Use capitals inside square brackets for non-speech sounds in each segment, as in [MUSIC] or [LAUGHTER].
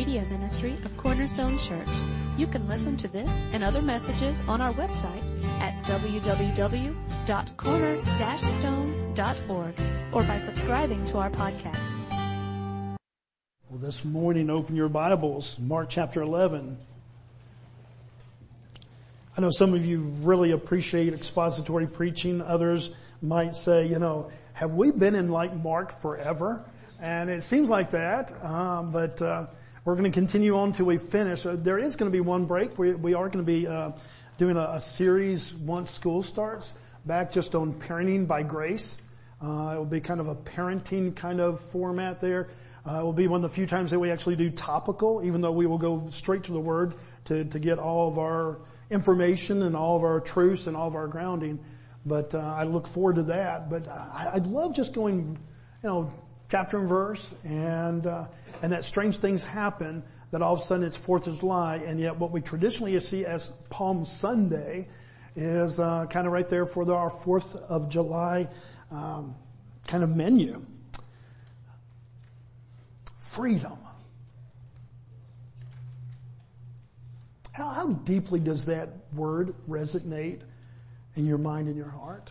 media ministry of Cornerstone Church. You can listen to this and other messages on our website at www.corner-stone.org or by subscribing to our podcast. Well, this morning, open your Bibles, Mark chapter 11. I know some of you really appreciate expository preaching. Others might say, you know, have we been in like Mark forever? And it seems like that, um, but uh, we're going to continue on till we finish. Uh, there is going to be one break. We, we are going to be uh, doing a, a, series once school starts, back just on parenting by grace. Uh, it will be kind of a parenting kind of format there. Uh, it will be one of the few times that we actually do topical, even though we will go straight to the Word to, to get all of our information and all of our truths and all of our grounding. But uh, I look forward to that. But I, I'd love just going, you know, chapter and verse, and uh, and that strange things happen. That all of a sudden it's Fourth of July, and yet what we traditionally see as Palm Sunday is uh, kind of right there for the, our Fourth of July um, kind of menu. Freedom. How, how deeply does that word resonate in your mind and your heart?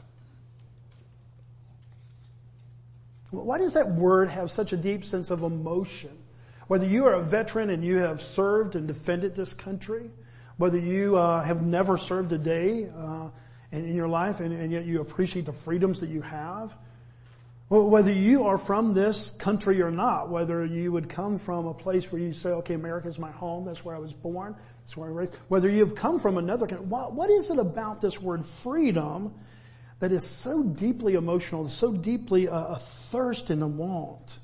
Why does that word have such a deep sense of emotion? Whether you are a veteran and you have served and defended this country, whether you uh, have never served a day uh, in, in, your life and, and, yet you appreciate the freedoms that you have, whether you are from this country or not, whether you would come from a place where you say, okay, America is my home, that's where I was born, that's where I raised, whether you've come from another country, what, what is it about this word freedom that is so deeply emotional, so deeply a, a thirst and a want,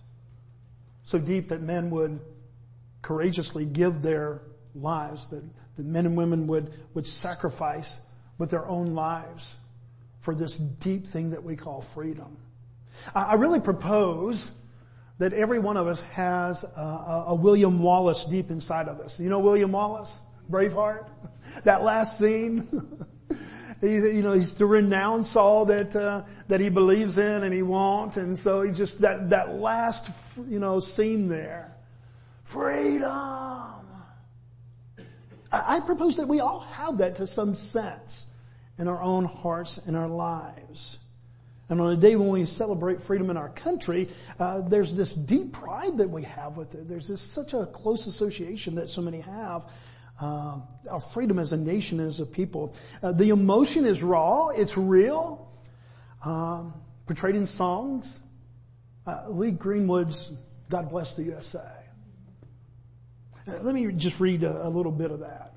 so deep that men would courageously give their lives, that, that men and women would, would sacrifice with their own lives for this deep thing that we call freedom. I, I really propose that every one of us has a, a William Wallace deep inside of us. You know William Wallace? Braveheart? [LAUGHS] That last scene? [LAUGHS] You know, he's to renounce all that, uh, that he believes in and he won't. And so he just, that, that last, you know, scene there. Freedom! I, I propose that we all have that to some sense in our own hearts and our lives. And on a day when we celebrate freedom in our country, uh, there's this deep pride that we have with it. There's this such a close association that so many have uh, our freedom as a nation, as a people. Uh, the emotion is raw. It's real. Um, portrayed in songs. Uh, Lee Greenwood's "God Bless the USA." Uh, let me just read a, a little bit of that.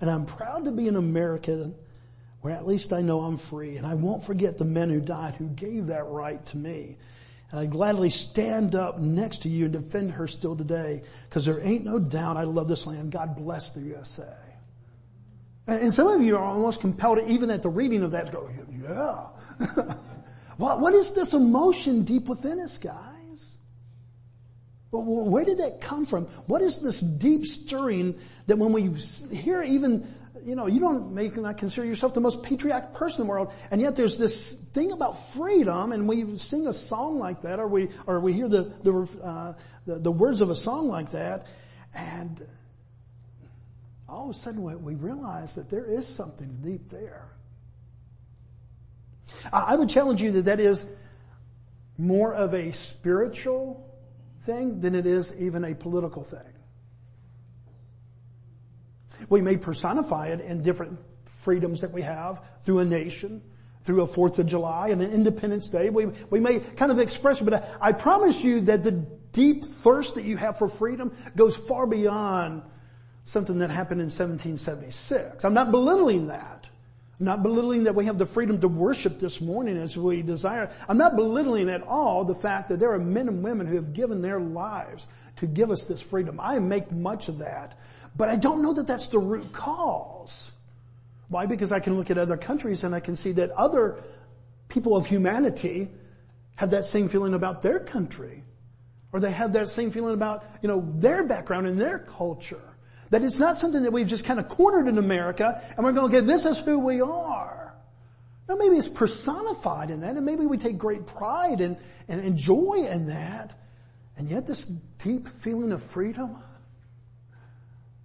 And I'm proud to be an American where at least I know I'm free and I won't forget the men who died who gave that right to me. And I'd gladly stand up next to you and defend her still today because there ain't no doubt I love this land. God bless the USA. And some of you are almost compelled to, even at the reading of that, to go, yeah. [LAUGHS] what, what is this emotion deep within us, guys? Where did that come from? What is this deep stirring that when we hear even you know, you don't make not consider yourself the most patriotic person in the world, and yet there's this thing about freedom, and we sing a song like that, or we or we hear the the uh, the, the, words of a song like that, and all of a sudden we realize that there is something deep there. I would challenge you that that is more of a spiritual thing than it is even a political thing. We may personify it in different freedoms that we have through a nation, through a 4th of July and an Independence Day. We, we may kind of express it, but I, I promise you that the deep thirst that you have for freedom goes far beyond something that happened in 1776. I'm not belittling that. I'm not belittling that we have the freedom to worship this morning as we desire. I'm not belittling at all the fact that there are men and women who have given their lives to give us this freedom. I make much of that. But I don't know that that's the root cause. Why? Because I can look at other countries and I can see that other people of humanity have that same feeling about their country. Or they have that same feeling about, you know, their background and their culture. That it's not something that we've just kind of cornered in America and we're going, okay, this is who we are. No, maybe it's personified in that and maybe we take great pride and, and, and joy in that. And yet this deep feeling of freedom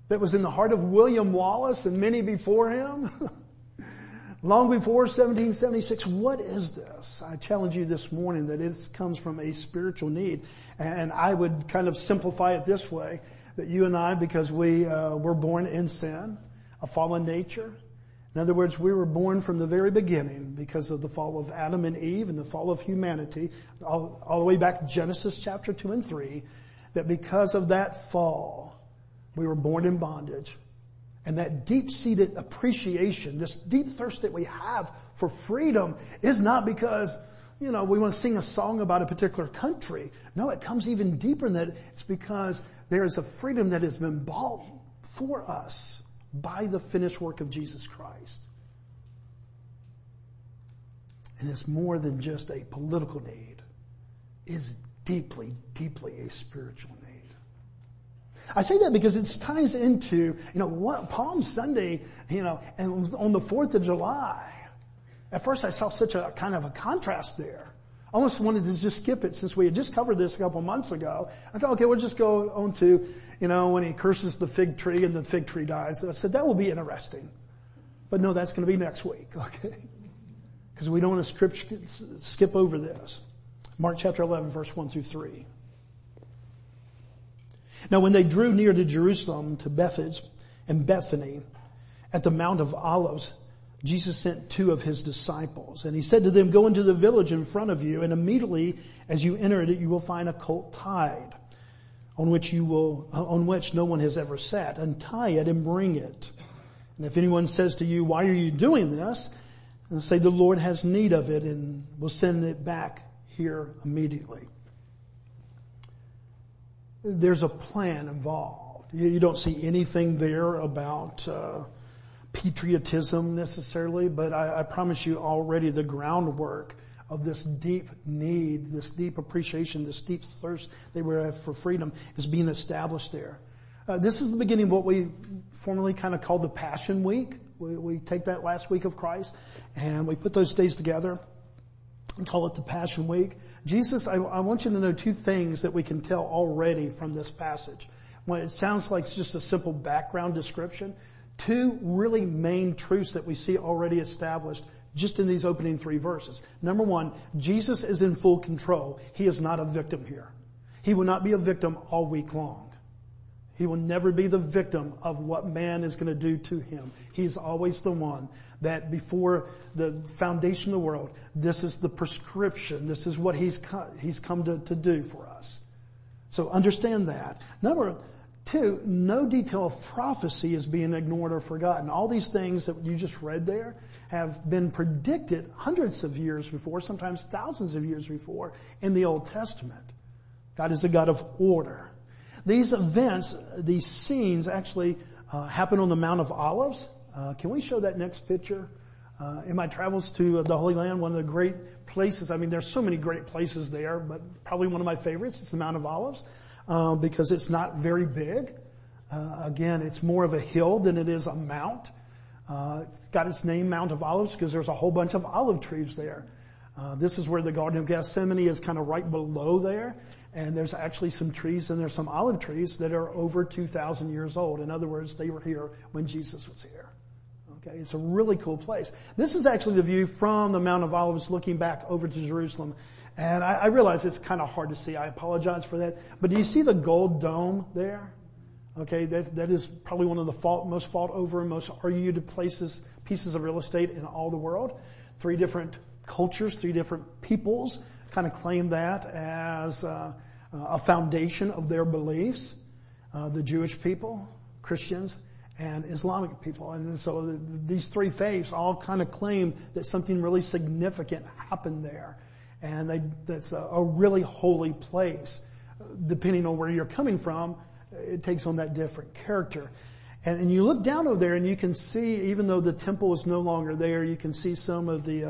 that was in the heart of William Wallace and many before him, [LAUGHS] long before 1776, what is this? I challenge you this morning that it comes from a spiritual need. And I would kind of simplify it this way, that you and I, because we uh, were born in sin, a fallen nature, in other words, we were born from the very beginning because of the fall of Adam and Eve and the fall of humanity, all, all, the way back Genesis chapter 2 and 3, that because of that fall, we were born in bondage. And that deep-seated appreciation, this deep thirst that we have for freedom is not because, you know, we want to sing a song about a particular country. No, it comes even deeper than that. It's because there is a freedom that has been bought for us by the finished work of Jesus Christ. And it's more than just a political need. It's deeply, deeply a spiritual need. I say that because it ties into, you know, what, Palm Sunday, you know, and on the 4th of July. At first I saw such a kind of a contrast there. I almost wanted to just skip it since we had just covered this a couple months ago. I thought, okay, we'll just go on to, you know, when he curses the fig tree and the fig tree dies. I said, that will be interesting. But no, that's going to be next week, [LAUGHS] okay? Because we don't want to skip over this. Mark chapter 11 verse 1 through 3. Now when they drew near to Jerusalem, to Bethphage and Bethany, at the Mount of Olives, Jesus sent two of his disciples and he said to them, go into the village in front of you and immediately as you enter it, you will find a colt tied on which you will, on which no one has ever sat. Untie it and bring it. And if anyone says to you, why are you doing this? And say the Lord has need of it and will send it back here immediately. There's a plan involved. You don't see anything there about, uh, patriotism necessarily, but I, I promise you already the groundwork of this deep need, this deep appreciation, this deep thirst they were for freedom is being established there. Uh, this is the beginning of what we formerly kind of called the Passion Week. We, we, take that last week of Christ and we put those days together and call it the Passion Week. Jesus, I, I want you to know two things that we can tell already from this passage. When it sounds like it's just a simple background description, two really main truths that we see already established just in these opening three verses. Number one, Jesus is in full control. He is not a victim here. He will not be a victim all week long. He will never be the victim of what man is going to do to him. He's always the one that before the foundation of the world, this is the prescription. This is what he's, he's come to, to do for us. So understand that. Number Two, no detail of prophecy is being ignored or forgotten. All these things that you just read there have been predicted hundreds of years before, sometimes thousands of years before in the Old Testament. God is a God of order. These events, these scenes actually uh, happen on the Mount of Olives. Uh, can we show that next picture? Uh, in my travels to the Holy Land, one of the great places, I mean there's so many great places there, but probably one of my favorites is the Mount of Olives uh, because it's not very big. Uh, again, it's more of a hill than it is a mount. Uh, it's got its name Mount of Olives because there's a whole bunch of olive trees there. Uh, this is where the Garden of Gethsemane is kind of right below there. And there's actually some trees and there's some olive trees that are over 2,000 years old. In other words, they were here when Jesus was here. Okay, it's a really cool place. This is actually the view from the Mount of Olives looking back over to Jerusalem. And I, I realize it's kind of hard to see. I apologize for that. But do you see the gold dome there? Okay, that, that is probably one of the fault, most fought over and most argued places, pieces of real estate in all the world. Three different cultures, three different peoples kind of claim that as uh, a foundation of their beliefs. Uh, the Jewish people, Christians, and Islamic people. And so the, these three faiths all kind of claim that something really significant happened there and they, that's a, a really holy place. Depending on where you're coming from, it takes on that different character. And, and, you look down over there and you can see, even though the temple is no longer there, you can see some of the, uh,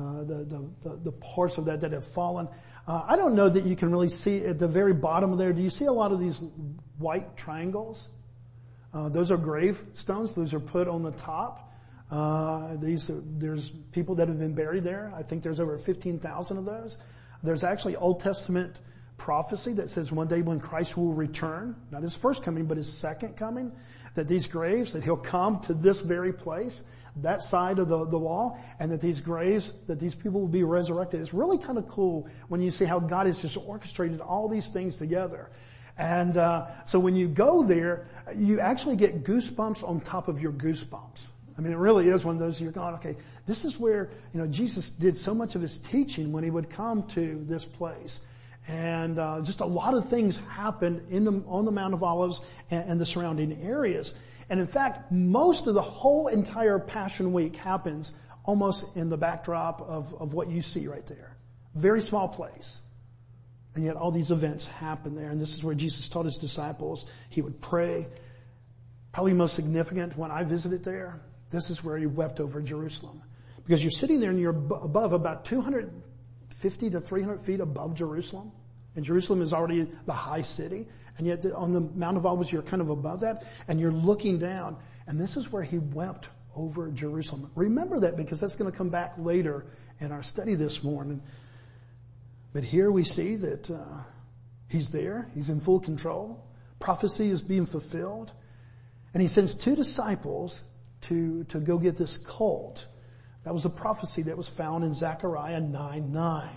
uh, the, the, the, parts of that that have fallen. Uh, I don't know that you can really see at the very bottom there. Do you see a lot of these white triangles? Uh, those are grave stones. Those are put on the top. Uh, these, there's people that have been buried there. I think there's over 15,000 of those. There's actually Old Testament prophecy that says one day when Christ will return, not his first coming, but his second coming, that these graves, that he'll come to this very place, that side of the, the wall, and that these graves, that these people will be resurrected. It's really kind of cool when you see how God has just orchestrated all these things together. And uh, so when you go there, you actually get goosebumps on top of your goosebumps. I mean, it really is one of those you're going, okay, this is where, you know, Jesus did so much of his teaching when he would come to this place. And uh, just a lot of things happened in the, on the Mount of Olives and, and the surrounding areas. And in fact, most of the whole entire Passion Week happens almost in the backdrop of, of what you see right there. Very small place. And yet all these events happen there. And this is where Jesus taught his disciples. He would pray. Probably most significant when I visited there, this is where he wept over Jerusalem. Because you're sitting there and you're above about 250 to 300 feet above Jerusalem. And Jerusalem is already the high city. And yet on the Mount of Olives, you're kind of above that and you're looking down. And this is where he wept over Jerusalem. Remember that because that's going to come back later in our study this morning. But here we see that uh, he's there. He's in full control. Prophecy is being fulfilled. And he sends two disciples to, to go get this colt. That was a prophecy that was found in Zechariah 9 9.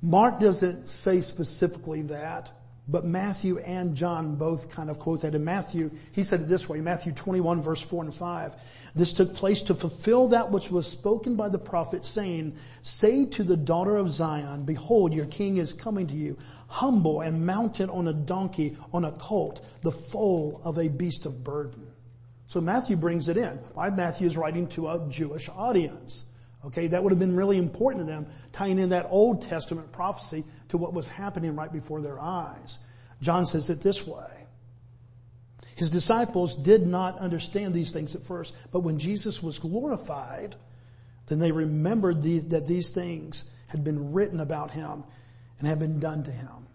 Mark doesn't say specifically that, but Matthew and John both kind of quote that. In Matthew, he said it this way, Matthew 21 verse 4 and 5. This took place to fulfill that which was spoken by the prophet saying, say to the daughter of Zion, behold, your king is coming to you, humble and mounted on a donkey, on a colt, the foal of a beast of burden. So Matthew brings it in. Why Matthew is writing to a Jewish audience. Okay, that would have been really important to them, tying in that Old Testament prophecy to what was happening right before their eyes. John says it this way. His disciples did not understand these things at first, but when Jesus was glorified, then they remembered the, that these things had been written about him and had been done to him.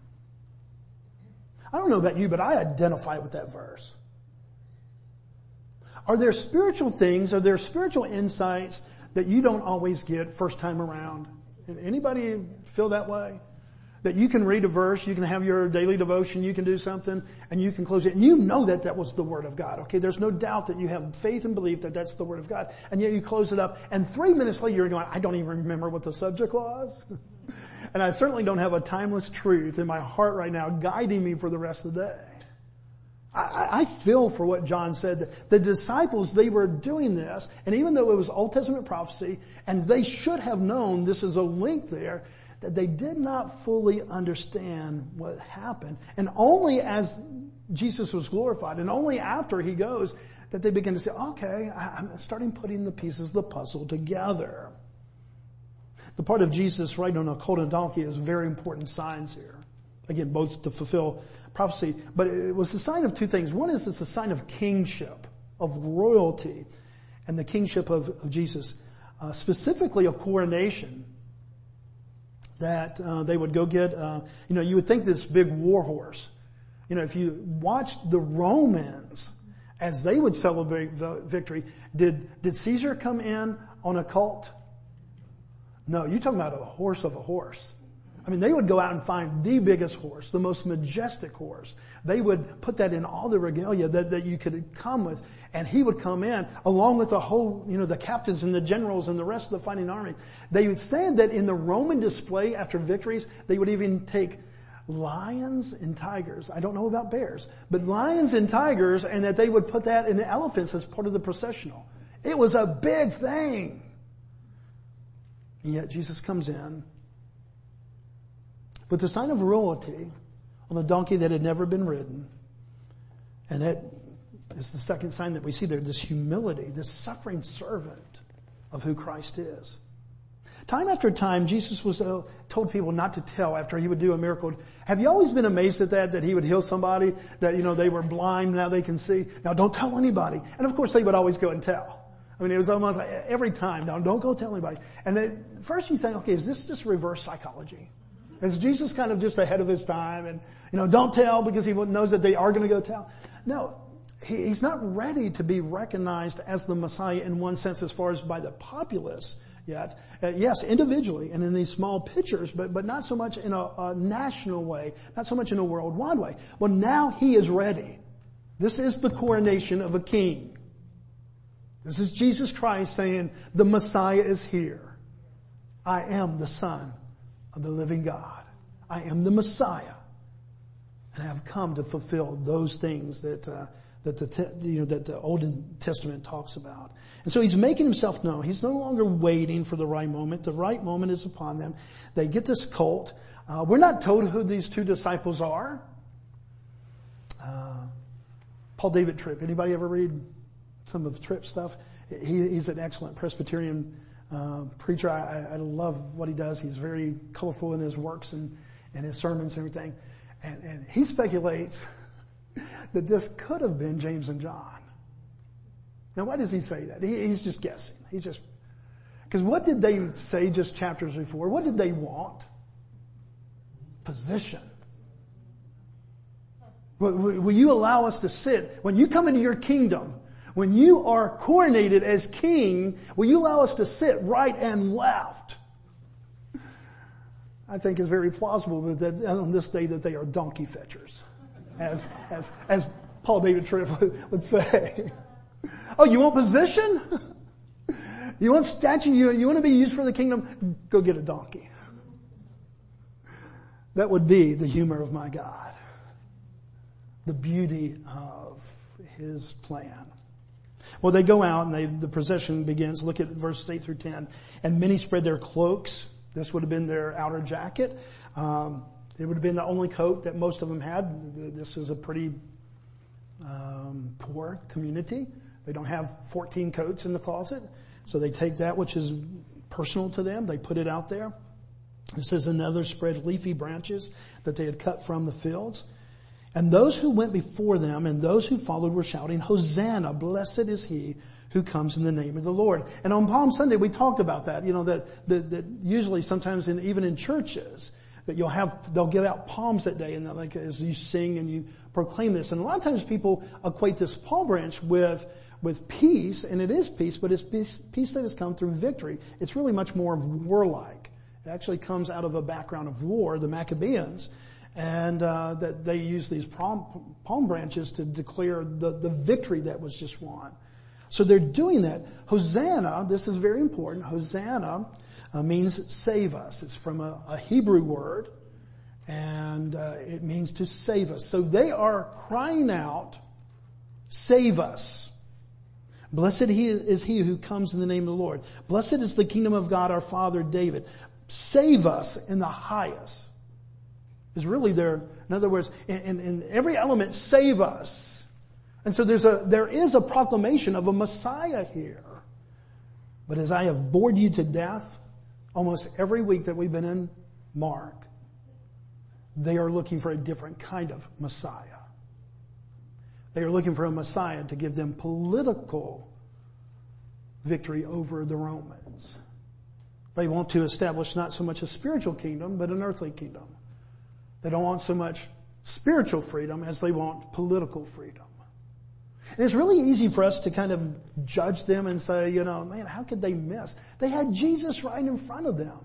I don't know about you, but I identify with that verse. Are there spiritual things, are there spiritual insights that you don't always get first time around. Anybody feel that way? That you can read a verse, you can have your daily devotion, you can do something, and you can close it, and you know that that was the Word of God, okay? There's no doubt that you have faith and belief that that's the Word of God, and yet you close it up, and three minutes later you're going, I don't even remember what the subject was. [LAUGHS] and I certainly don't have a timeless truth in my heart right now guiding me for the rest of the day. I, I feel for what John said. The disciples, they were doing this, and even though it was Old Testament prophecy, and they should have known this is a link there, that they did not fully understand what happened. And only as Jesus was glorified, and only after he goes, that they begin to say, okay, I'm starting putting the pieces of the puzzle together. The part of Jesus riding on a colt and donkey is very important signs here. Again, both to fulfill prophecy, but it was a sign of two things. One is it's a sign of kingship, of royalty, and the kingship of, of Jesus. Uh, specifically a coronation that uh, they would go get, uh, you know, you would think this big war horse. You know, if you watched the Romans as they would celebrate victory, did, did Caesar come in on a colt? No, you're talking about a horse of a horse. I mean, they would go out and find the biggest horse, the most majestic horse. They would put that in all the regalia that, that you could come with. And he would come in along with the whole, you know, the captains and the generals and the rest of the fighting army. They would say that in the Roman display after victories, they would even take lions and tigers. I don't know about bears, but lions and tigers and that they would put that in the elephants as part of the processional. It was a big thing. And yet Jesus comes in with the sign of royalty on the donkey that had never been ridden. And that is the second sign that we see there, this humility, this suffering servant of who Christ is. Time after time, Jesus was uh, told people not to tell after he would do a miracle. Have you always been amazed at that, that he would heal somebody, that, you know, they were blind, now they can see? Now don't tell anybody. And of course they would always go and tell. I mean, it was almost like every time, now don't go tell anybody. And then first you think, okay, is this just reverse psychology? Is Jesus kind of just ahead of his time and, you know, don't tell because he knows that they are going to go tell? No, he's not ready to be recognized as the Messiah in one sense as far as by the populace yet. Uh, yes, individually and in these small pictures, but, but not so much in a, a national way, not so much in a worldwide way. Well, now he is ready. This is the coronation of a king. This is Jesus Christ saying, the Messiah is here. I am the Son of the living God. I am the Messiah. And I have come to fulfill those things that, uh, that the, you know, that the Old Testament talks about. And so he's making himself known. He's no longer waiting for the right moment. The right moment is upon them. They get this cult. Uh, we're not told who these two disciples are. Uh, Paul David Tripp. Anybody ever read some of Tripp's stuff? He, he's an excellent Presbyterian uh, preacher. I, I, love what he does. He's very colorful in his works and, and his sermons and everything. And, and he speculates [LAUGHS] that this could have been James and John. Now why does he say that? He, he's just guessing. He's just, because what did they say just chapters before? What did they want? Position. Will, will you allow us to sit, when you come into your kingdom, when you are coronated as king, will you allow us to sit right and left? I think it's very plausible that on this day that they are donkey fetchers, as, as, as Paul David Tripp would say. Oh, you want position? You want statue? You, you want to be used for the kingdom? Go get a donkey. That would be the humor of my God. The beauty of his plan. Well, they go out and they, the procession begins. Look at verses 8 through 10. And many spread their cloaks. This would have been their outer jacket. Um, it would have been the only coat that most of them had. This is a pretty um, poor community. They don't have 14 coats in the closet. So they take that which is personal to them. They put it out there. It says another spread leafy branches that they had cut from the fields. And those who went before them and those who followed were shouting, Hosanna, blessed is he who comes in the name of the Lord. And on Palm Sunday we talked about that, you know, that, that, that usually sometimes in, even in churches, that you'll have, they'll give out palms that day and like as you sing and you proclaim this. And a lot of times people equate this palm branch with with peace, and it is peace, but it's peace, peace that has come through victory. It's really much more of warlike. It actually comes out of a background of war, the Maccabees, and uh, that they use these palm, palm branches to declare the, the victory that was just won. So they're doing that. Hosanna, this is very important. Hosanna uh, means save us. It's from a, a Hebrew word, and uh, it means to save us. So they are crying out, save us. Blessed is he who comes in the name of the Lord. Blessed is the kingdom of God our father David. Save us in the highest. Is really there, in other words, in, in, in every element, save us. And so there's a, there is a proclamation of a Messiah here. But as I have bored you to death, almost every week that we've been in Mark, they are looking for a different kind of Messiah. They are looking for a Messiah to give them political victory over the Romans. They want to establish not so much a spiritual kingdom, but an earthly kingdom. They don't want so much spiritual freedom as they want political freedom. And it's really easy for us to kind of judge them and say, you know, man, how could they miss? They had Jesus right in front of them.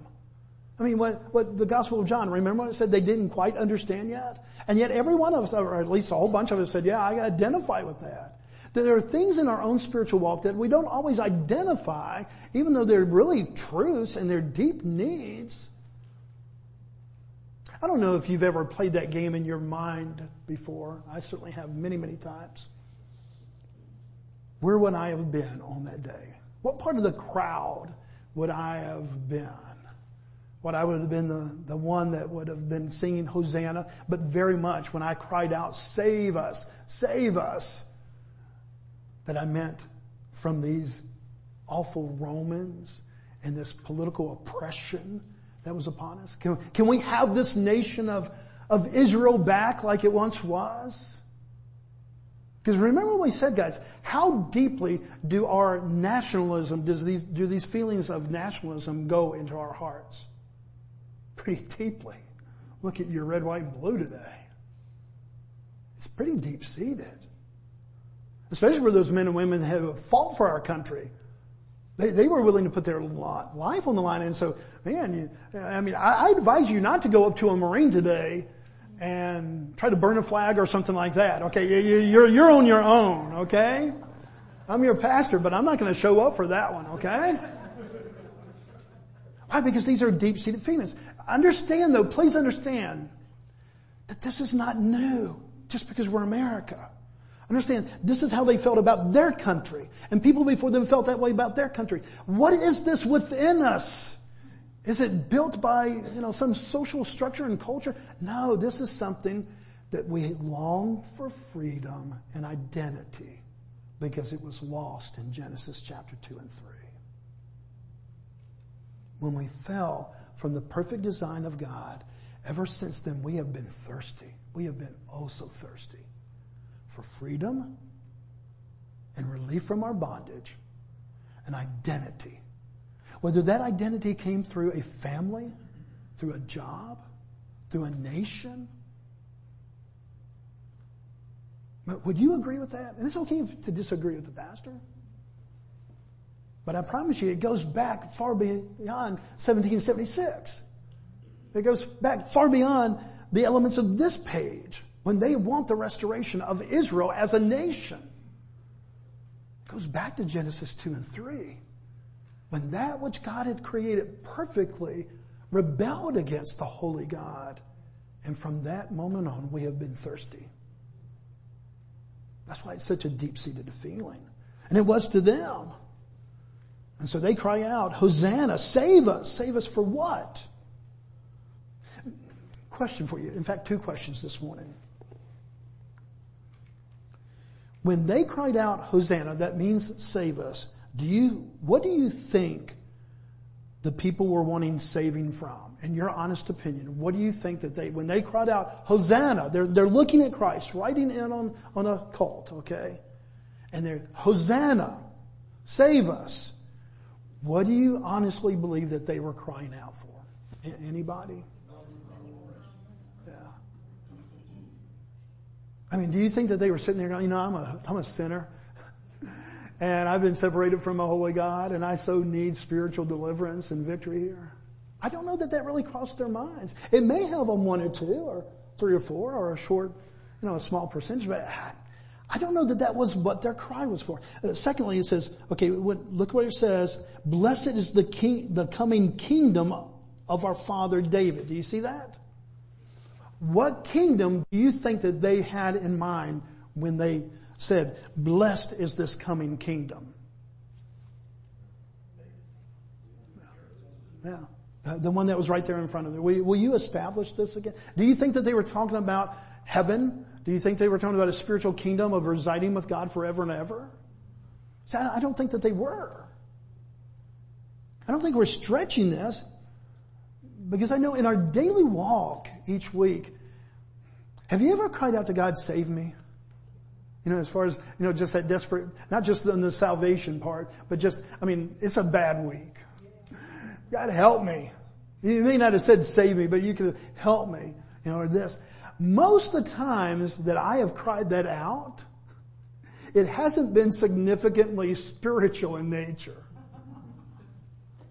I mean, what, what the Gospel of John, remember what it said they didn't quite understand yet? And yet every one of us, or at least a whole bunch of us said, yeah, I identify with that. That there are things in our own spiritual walk that we don't always identify, even though they're really truths and they're deep needs. I don't know if you've ever played that game in your mind before. I certainly have many, many times. Where would I have been on that day? What part of the crowd would I have been? What I would have been the, the one that would have been singing Hosanna, but very much when I cried out, save us, save us, that I meant from these awful Romans and this political oppression that was upon us. Can, can we have this nation of, of Israel back like it once was? Because remember what we said, guys, how deeply do our nationalism, does these, do these feelings of nationalism go into our hearts? pretty deeply. Look at your red, white, and blue today. It's pretty deep seated. Especially for those men and women who have fought for our country. They, they were willing to put their life on the line. And so, man, you, I mean, I, I advise you not to go up to a Marine today and try to burn a flag or something like that. Okay, you're, you're on your own, okay? I'm your pastor, but I'm not going to show up for that one, okay? Why? Because these are deep-seated feelings. Understand though, please understand that this is not new just because we're America. Understand, this is how they felt about their country. And people before them felt that way about their country. What is this within us? Is it built by, you know, some social structure and culture? No, this is something that we long for freedom and identity because it was lost in Genesis chapter 2 and 3. When we fell from the perfect design of God, ever since then we have been thirsty. We have been oh so thirsty for freedom and relief from our bondage and identity. Whether that identity came through a family, through a job, through a nation. But would you agree with that? And it's okay to disagree with the pastor. But I promise you, it goes back far beyond 1776. It goes back far beyond the elements of this page when they want the restoration of Israel as a nation. It goes back to Genesis 2 and 3. When that which God had created perfectly rebelled against the holy God. And from that moment on, we have been thirsty. That's why it's such a deep-seated feeling. And it was to them. And so they cry out, Hosanna, save us. Save us for what? Question for you. In fact, two questions this morning. When they cried out, Hosanna, that means save us. Do you, what do you think the people were wanting saving from? In your honest opinion, what do you think that they, when they cried out, Hosanna, they're, they're looking at Christ, riding in on, on a colt, okay? And they're, Hosanna, save us. What do you honestly believe that they were crying out for? Anybody? I mean, do you think that they were sitting there going, you know, I'm a, I'm a sinner [LAUGHS] and I've been separated from a holy God and I so need spiritual deliverance and victory here? I don't know that that really crossed their minds. It may have on one or two or three or four or a short, you know, a small percentage, but I don't know that that was what their cry was for. Uh, secondly, it says, okay, look what it says. Blessed is the king, the coming kingdom of our father David. Do you see that? What kingdom do you think that they had in mind when they said, blessed is this coming kingdom? Yeah. The one that was right there in front of them. Will, will you establish this again? Do you think that they were talking about heaven do you think they were talking about a spiritual kingdom of residing with God forever and ever? See, I don't think that they were. I don't think we're stretching this because I know in our daily walk each week, have you ever cried out to God, save me? You know, as far as, you know, just that desperate, not just in the salvation part, but just, I mean, it's a bad week. God help me. You may not have said save me, but you could have helped me, you know, or this. Most of the times that I have cried that out, it hasn't been significantly spiritual in nature.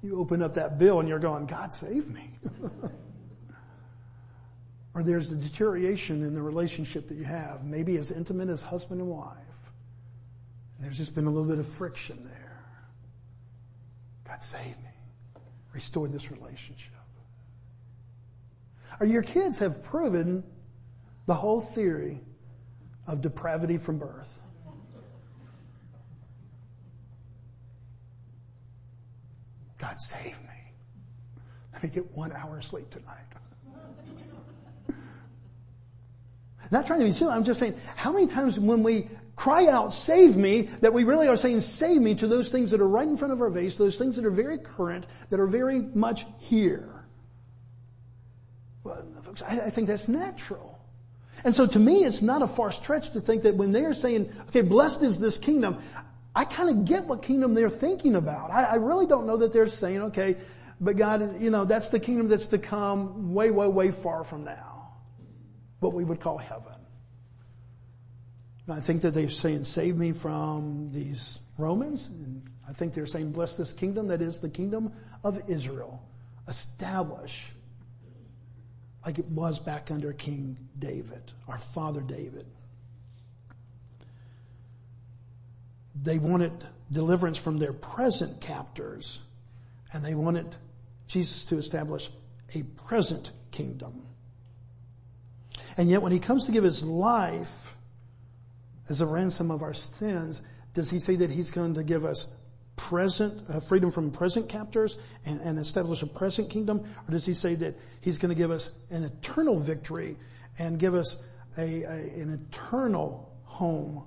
You open up that bill and you're going, God save me. [LAUGHS] or there's a deterioration in the relationship that you have, maybe as intimate as husband and wife. And there's just been a little bit of friction there. God save me. Restore this relationship. Or your kids have proven the whole theory of depravity from birth. God save me. Let me get one hour of sleep tonight. Not trying to be silly, I'm just saying, how many times when we cry out, save me, that we really are saying, save me to those things that are right in front of our face, those things that are very current, that are very much here. Well, folks, I, I think that's natural. And so to me, it's not a far stretch to think that when they're saying, okay, blessed is this kingdom, I kind of get what kingdom they're thinking about. I, I, really don't know that they're saying, okay, but God, you know, that's the kingdom that's to come way, way, way far from now. What we would call heaven. I think that they're saying, save me from these Romans. And I think they're saying, bless this kingdom that is the kingdom of Israel. Establish like it was back under King David, our father David. They wanted deliverance from their present captors and they wanted Jesus to establish a present kingdom. And yet when he comes to give his life as a ransom of our sins, does he say that he's going to give us present, uh, freedom from present captors and, and establish a present kingdom? Or does he say that he's going to give us an eternal victory and give us a, a an eternal home?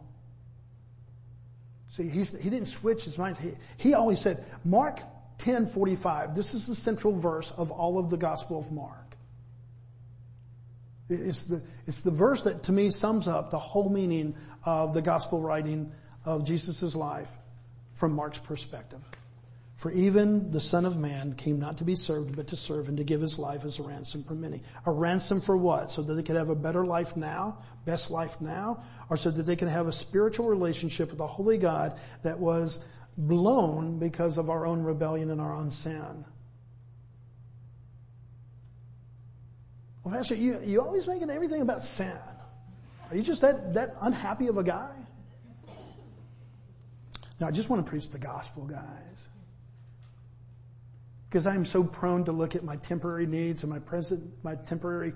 See, he didn't switch his mind. He, he always said, Mark 10:45. This is the central verse of all of the Gospel of Mark. It's the, it's the verse that to me sums up the whole meaning of the gospel writing of Jesus' life from Mark's perspective. For even the Son of Man came not to be served, but to serve and to give his life as a ransom for many. A ransom for what? So that they could have a better life now, best life now, or so that they can have a spiritual relationship with the Holy God that was blown because of our own rebellion and our own sin. Well, Pastor, you, you always making everything about sin. Are you just that, that unhappy of a guy? Now, I just want to preach the gospel, guys. Because I'm so prone to look at my temporary needs and my present, my temporary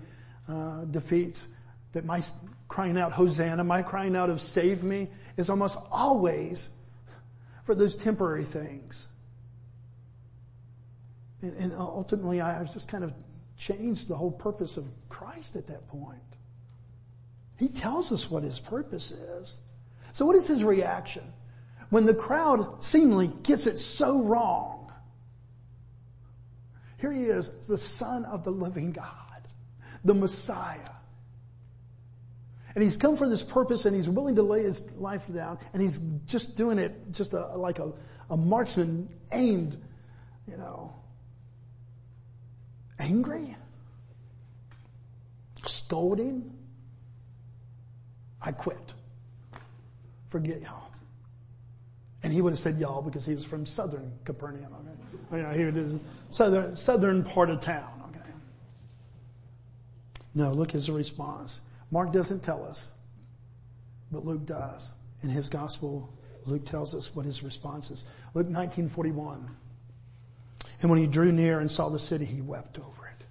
uh, defeats that my crying out, Hosanna, my crying out of save me is almost always for those temporary things. And, and ultimately, I was just kind of changed the whole purpose of Christ at that point. He tells us what his purpose is. So what is his reaction? When the crowd seemingly gets it so wrong. Here he is, the son of the living God, the Messiah. And he's come for this purpose and he's willing to lay his life down and he's just doing it just a, like a, a marksman aimed, you know, angry, scolding. I quit. Forget y'all. And he would have said y'all because he was from southern Capernaum. Okay? You know, he was southern, southern part of town. Okay. No, look at his response. Mark doesn't tell us, but Luke does. In his gospel, Luke tells us what his response is. Luke 1941. And when he drew near and saw the city, he wept over it.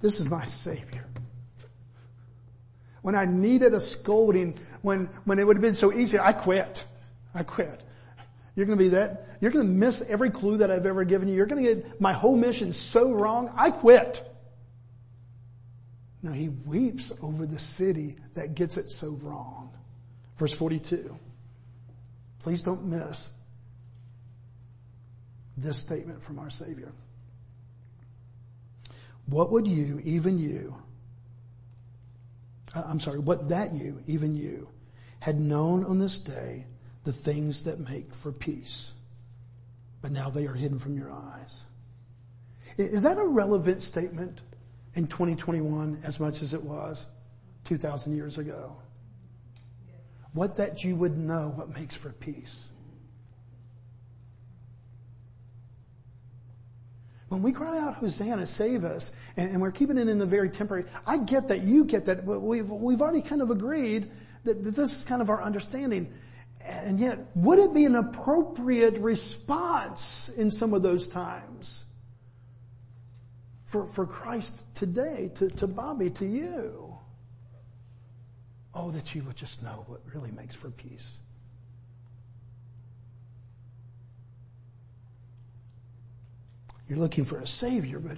This is my Savior. When I needed a scolding, when, when it would have been so easy, I quit. I quit. You're going to be that, you're going to miss every clue that I've ever given you. You're going to get my whole mission so wrong. I quit. Now he weeps over the city that gets it so wrong. Verse 42. Please don't miss this statement from our Savior. What would you, even you, uh, I'm sorry, what that you, even you, had known on this day the things that make for peace, but now they are hidden from your eyes. Is that a relevant statement in 2021 as much as it was 2,000 years ago? What that you would know what makes for peace. When we cry out, Hosanna, save us, and, we're keeping it in the very temporary, I get that, you get that, we've, we've already kind of agreed that, that this is kind of our understanding. And yet, would it be an appropriate response in some of those times for, for Christ today, to, to Bobby, to you? Oh, that you would just know what really makes for peace. You're looking for a savior, but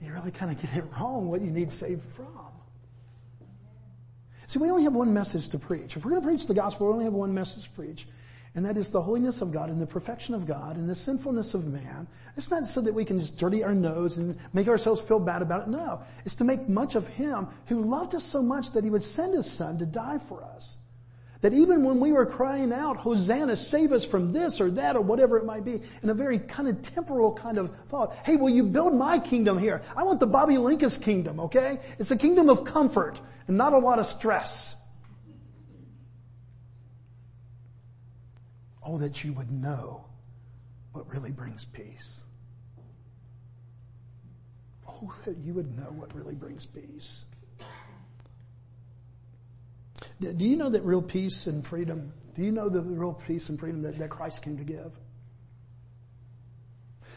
you really kind of get it wrong what you need saved from. See, we only have one message to preach. If we're going to preach the gospel, we only have one message to preach. And that is the holiness of God and the perfection of God and the sinfulness of man. It's not so that we can just dirty our nose and make ourselves feel bad about it. No. It's to make much of Him who loved us so much that He would send His Son to die for us. That even when we were crying out, Hosanna, save us from this or that or whatever it might be, in a very kind of temporal kind of thought, hey, will you build my kingdom here? I want the Bobby Linkus kingdom, okay? It's a kingdom of comfort and not a lot of stress. Oh, that you would know what really brings peace. Oh, that you would know what really brings peace. Do you know that real peace and freedom, do you know the real peace and freedom that, that Christ came to give?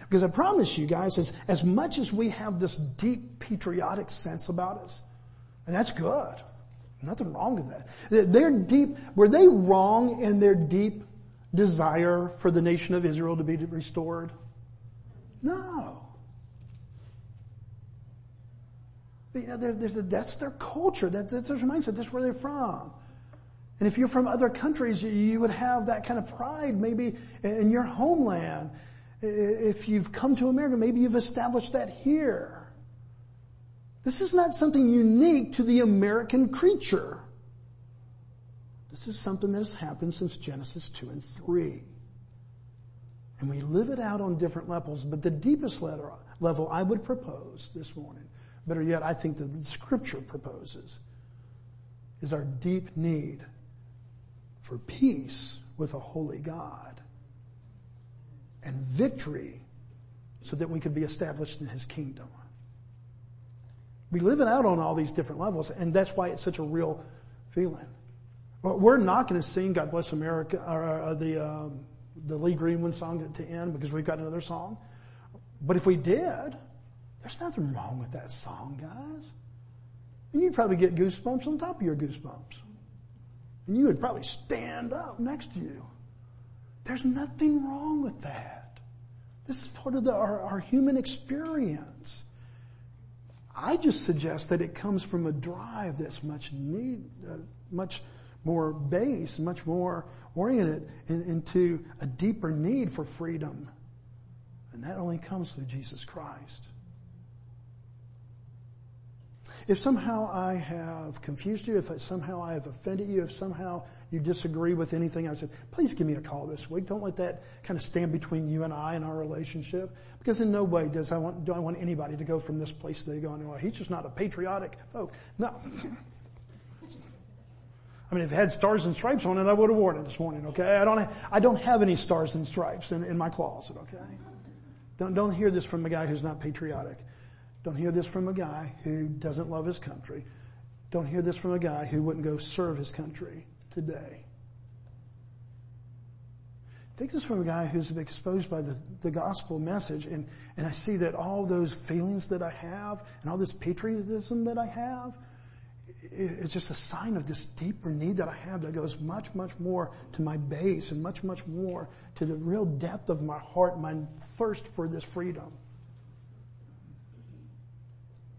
Because I promise you guys, as, as much as we have this deep patriotic sense about us, and that's good. Nothing wrong with that. They're deep, were they wrong in their deep desire for the nation of Israel to be restored? No. You know, that's their culture. That, that's their mindset. That's where they're from. And if you're from other countries, you would have that kind of pride maybe in your homeland. If you've come to America, maybe you've established that here. This is not something unique to the American creature. This is something that has happened since Genesis 2 and 3. And we live it out on different levels, but the deepest level I would propose this morning, better yet, I think that the scripture proposes, is our deep need for peace with a holy God and victory so that we could be established in his kingdom. We live it out on all these different levels, and that's why it's such a real feeling. We're not going to sing "God Bless America" or the um, the Lee Greenwood song to end because we've got another song. But if we did, there's nothing wrong with that song, guys. And you'd probably get goosebumps on top of your goosebumps. And you would probably stand up next to you. There's nothing wrong with that. This is part of the, our, our human experience. I just suggest that it comes from a drive that's much need, uh, much more base, much more oriented in, into a deeper need for freedom. And that only comes through Jesus Christ. If somehow I have confused you, if somehow I have offended you, if somehow you disagree with anything I've said, please give me a call this week. Don't let that kind of stand between you and I and our relationship. Because in no way does I want, do I want anybody to go from this place to going, well, he's just not a patriotic folk. No. I mean, if it had stars and stripes on it, I would have worn it this morning, okay? I don't, I don't have any stars and stripes in, in my closet, okay? Don't, don't hear this from a guy who's not patriotic. Don't hear this from a guy who doesn't love his country. Don't hear this from a guy who wouldn't go serve his country today. Take this from a guy who's been exposed by the, the gospel message and, and I see that all those feelings that I have and all this patriotism that I have, it's just a sign of this deeper need that I have that goes much, much more to my base and much, much more to the real depth of my heart, my thirst for this freedom.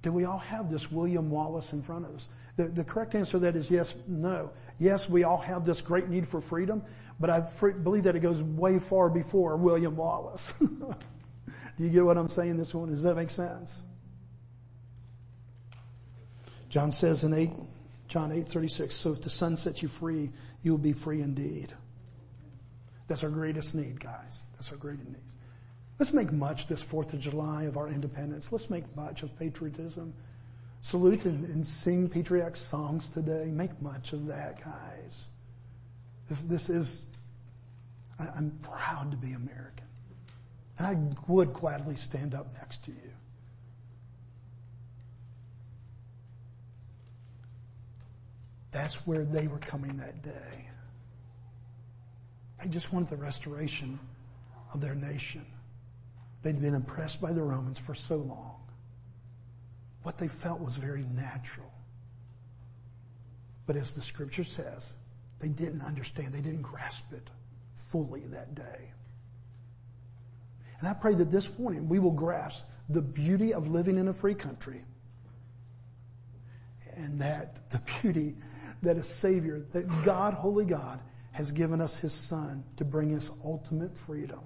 Do we all have this William Wallace in front of us? The, the correct answer to that is yes, no. Yes, we all have this great need for freedom, but I believe that it goes way far before William Wallace. [LAUGHS] Do you get what I'm saying this one? Does that make sense? John says in 8, John 8, 36, so if the Son sets you free, you will be free indeed. That's our greatest need, guys. That's our greatest need. Let's make much this 4th of July of our independence. Let's make much of patriotism. Salute and, and sing patriotic songs today. Make much of that, guys. This, this is, I, I'm proud to be American. And I would gladly stand up next to you. That's where they were coming that day. They just wanted the restoration of their nation. They'd been oppressed by the Romans for so long. What they felt was very natural. But as the scripture says, they didn't understand, they didn't grasp it fully that day. And I pray that this morning we will grasp the beauty of living in a free country and that the beauty that a Savior, that God, Holy God, has given us His Son to bring us ultimate freedom.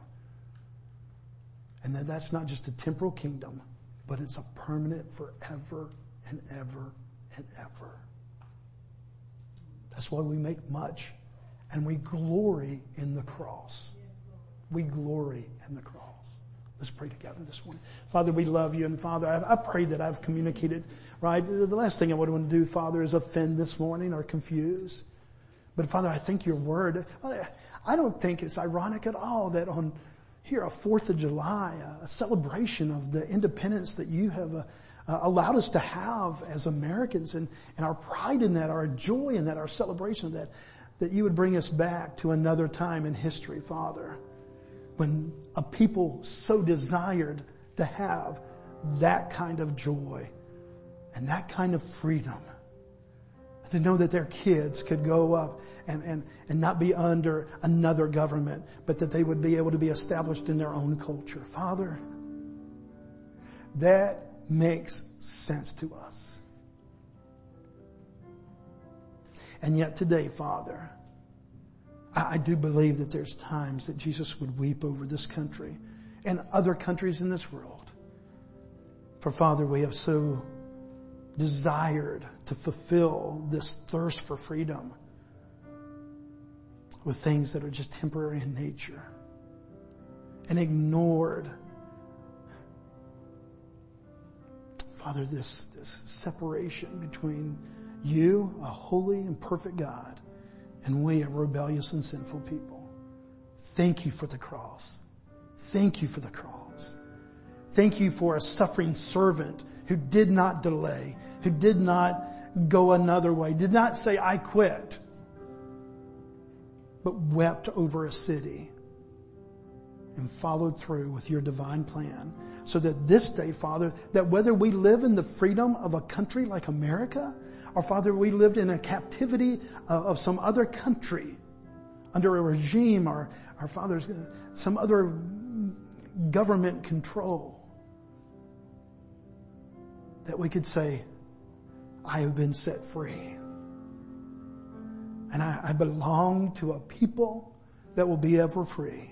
And that that's not just a temporal kingdom, but it's a permanent forever and ever and ever. That's why we make much and we glory in the cross. We glory in the cross. Let's pray together this morning. Father, we love you and Father, I, I pray that I've communicated right. The last thing I would want to do, Father, is offend this morning or confuse. But Father, I think your word, I don't think it's ironic at all that on here, a 4th of July, a celebration of the independence that you have uh, uh, allowed us to have as Americans and, and our pride in that, our joy in that, our celebration of that, that you would bring us back to another time in history, Father, when a people so desired to have that kind of joy and that kind of freedom to know that their kids could go up and, and, and not be under another government, but that they would be able to be established in their own culture. Father, that makes sense to us. And yet today, Father, I, I do believe that there's times that Jesus would weep over this country and other countries in this world. For Father, we have so desired to fulfill this thirst for freedom with things that are just temporary in nature and ignored Father, this, this separation between you, a holy and perfect God, and we, a rebellious and sinful people. Thank you for the cross. Thank you for the cross. Thank you for a suffering servant who did not delay, who did not go another way, did not say, I quit, but wept over a city and followed through with your divine plan so that this day, Father, that whether we live in the freedom of a country like America, or Father, we lived in a captivity of some other country under a regime or our fathers, some other government control, that we could say, I have been set free. And I, I belong to a people that will be ever free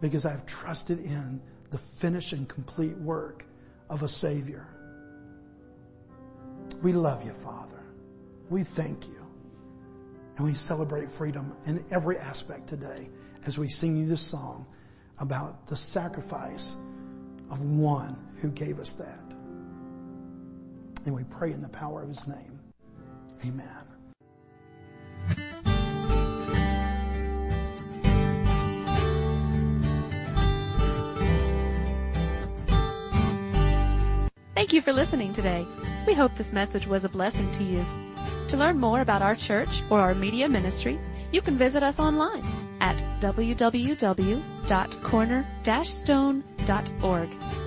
because I've trusted in the finished and complete work of a Savior. We love you, Father. We thank you. And we celebrate freedom in every aspect today as we sing you this song about the sacrifice of one who gave us that. And we pray in the power of his name. Amen. Thank you for listening today. We hope this message was a blessing to you. To learn more about our church or our media ministry, you can visit us online at www.corner-stone.org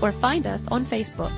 or find us on Facebook.